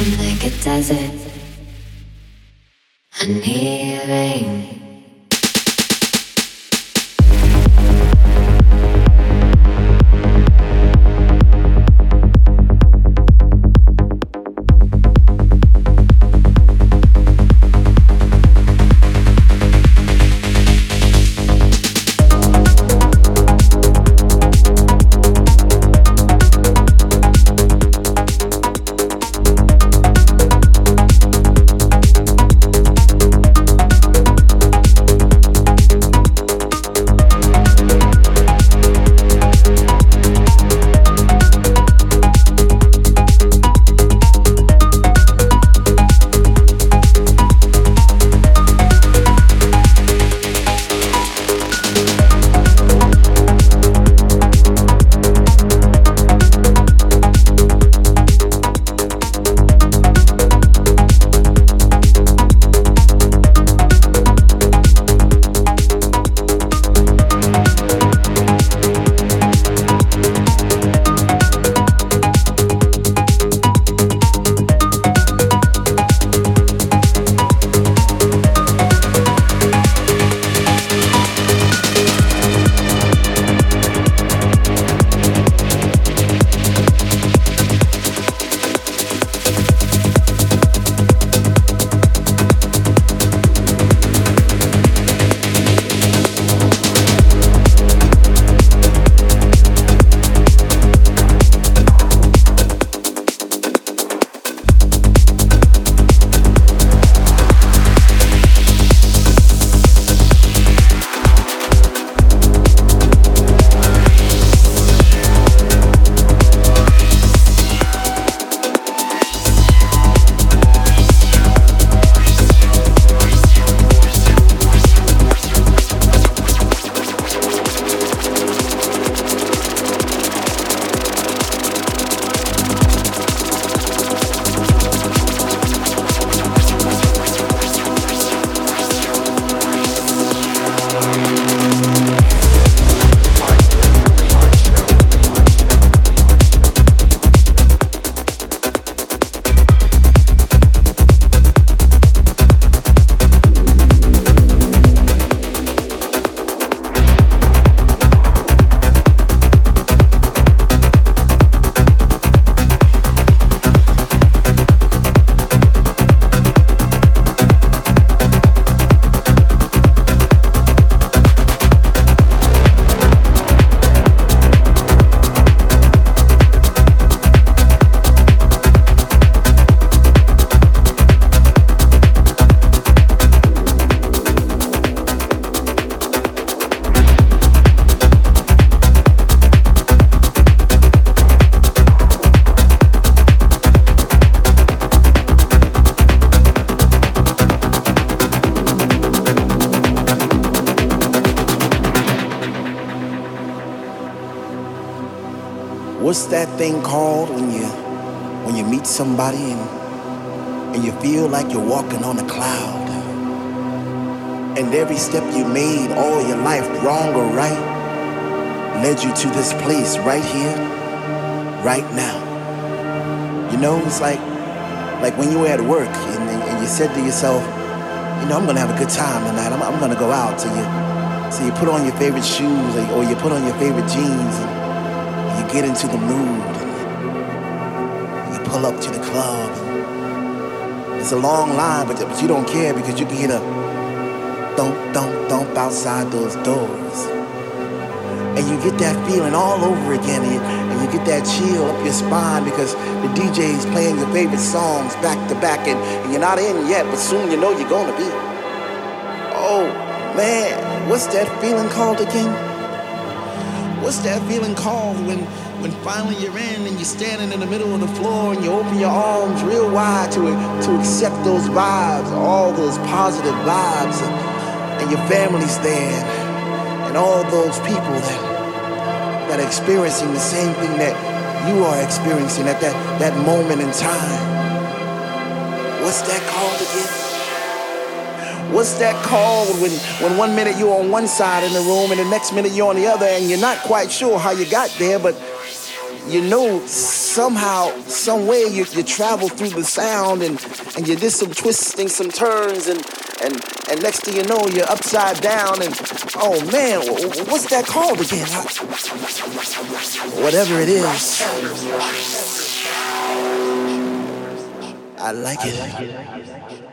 I'm like a desert. I'm hearing. Right here, right now. You know, it's like like when you were at work and, and, you said to yourself, you know, I'm gonna have a good time tonight. I'm, I'm gonna go out. So you, so you put on your favorite shoes or, or you put on your favorite jeans and you get into the mood and you, you pull up to the club. It's a long line, but, but you don't care because you can hear the thump, thump, thump outside those doors. And you get that feeling all over again, and you, and you get that chill up your spine because the DJ's playing your favorite songs back to back, and, and you're not in yet, but soon you know you're gonna be. Oh man, what's that feeling called again? What's that feeling called when when finally you're in and you're standing in the middle of the floor and you open your arms real wide to to accept those vibes, all those positive vibes, and, and your family's there, and all those people that that are experiencing the same thing that you are experiencing at that that moment in time. What's that called again? What's that called when, when one minute you're on one side in the room and the next minute you're on the other and you're not quite sure how you got there, but you know somehow, some way you, you travel through the sound and, and you did some twisting, some turns, and, and, and next thing you know, you're upside down and oh man, what's that called again? Whatever it is. I like it. I like it.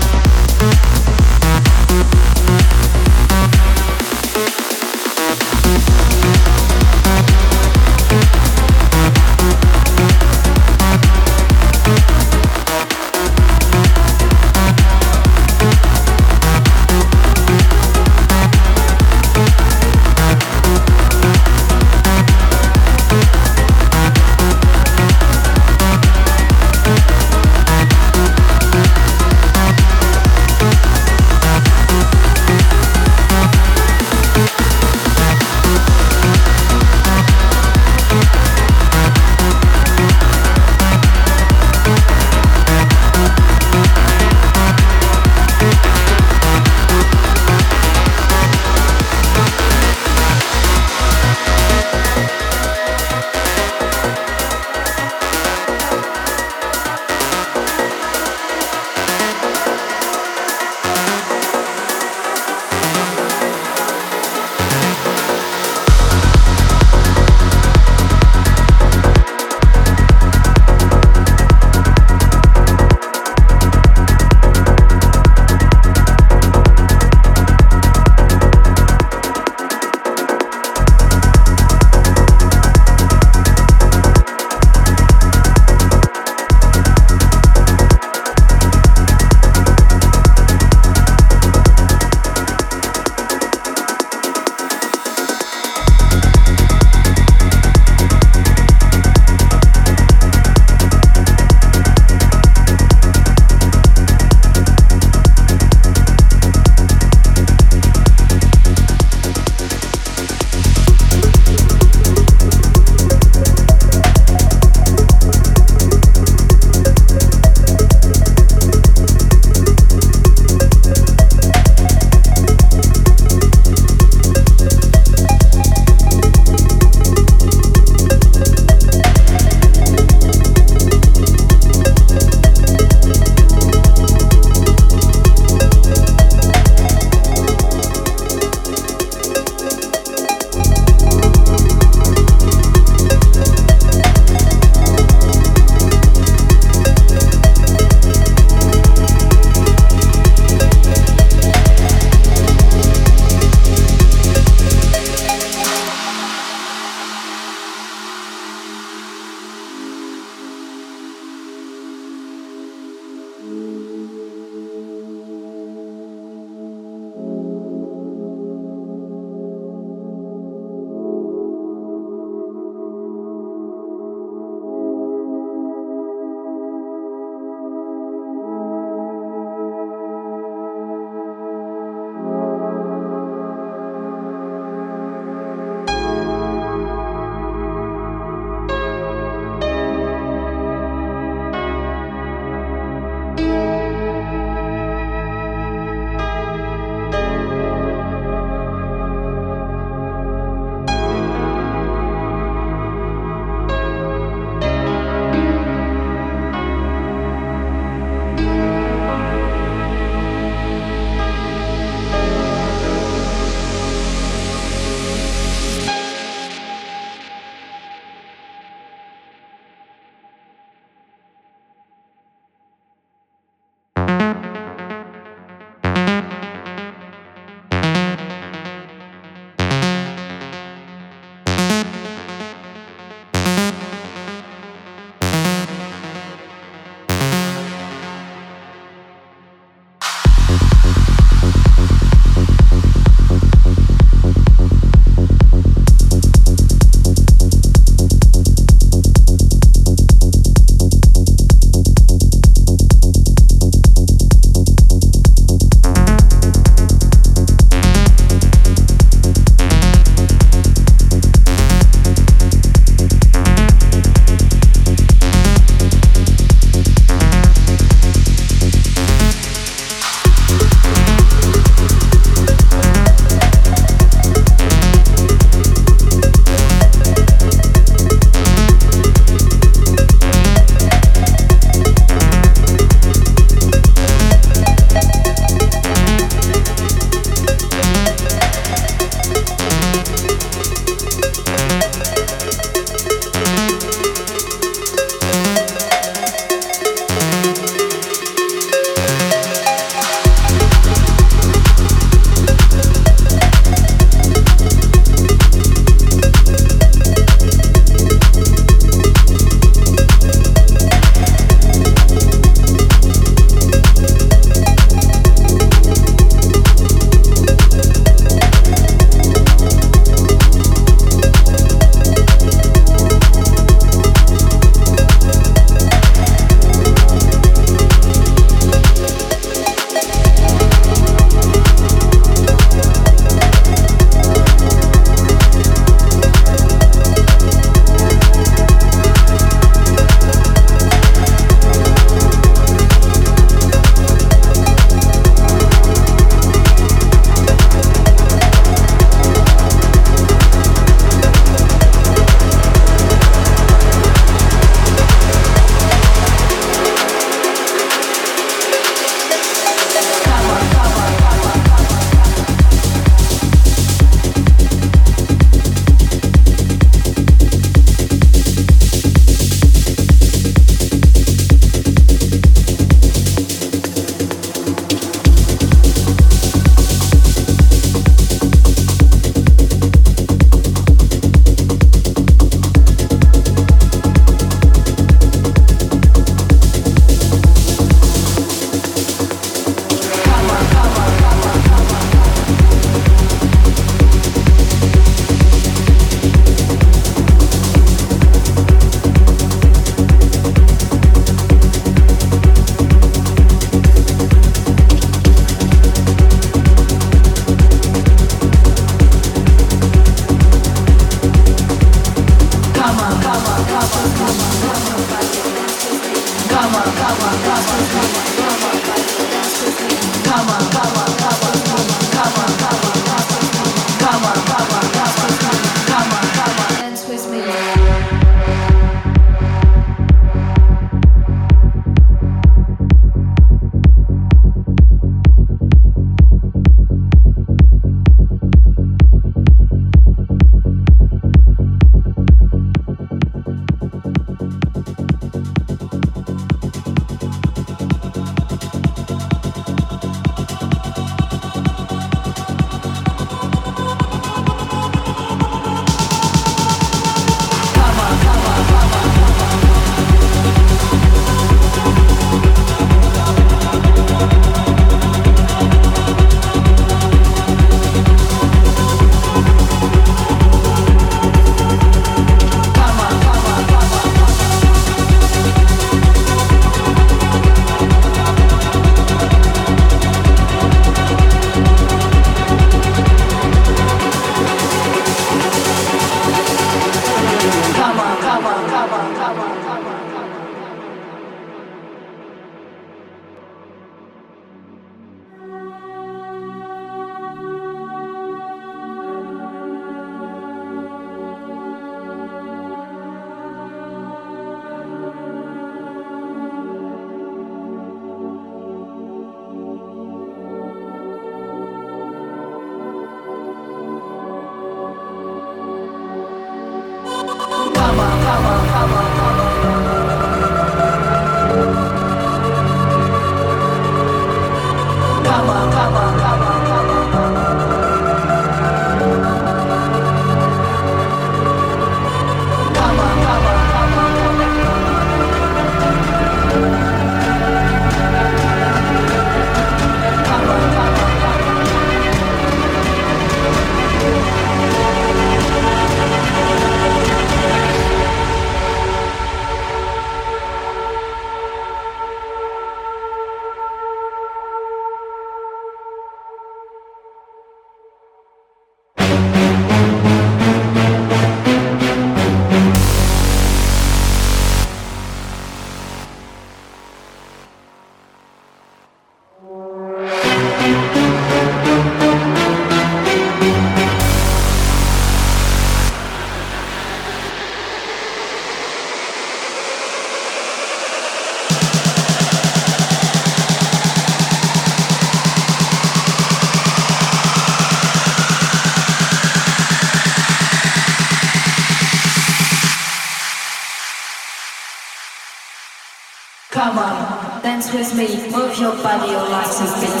body or life has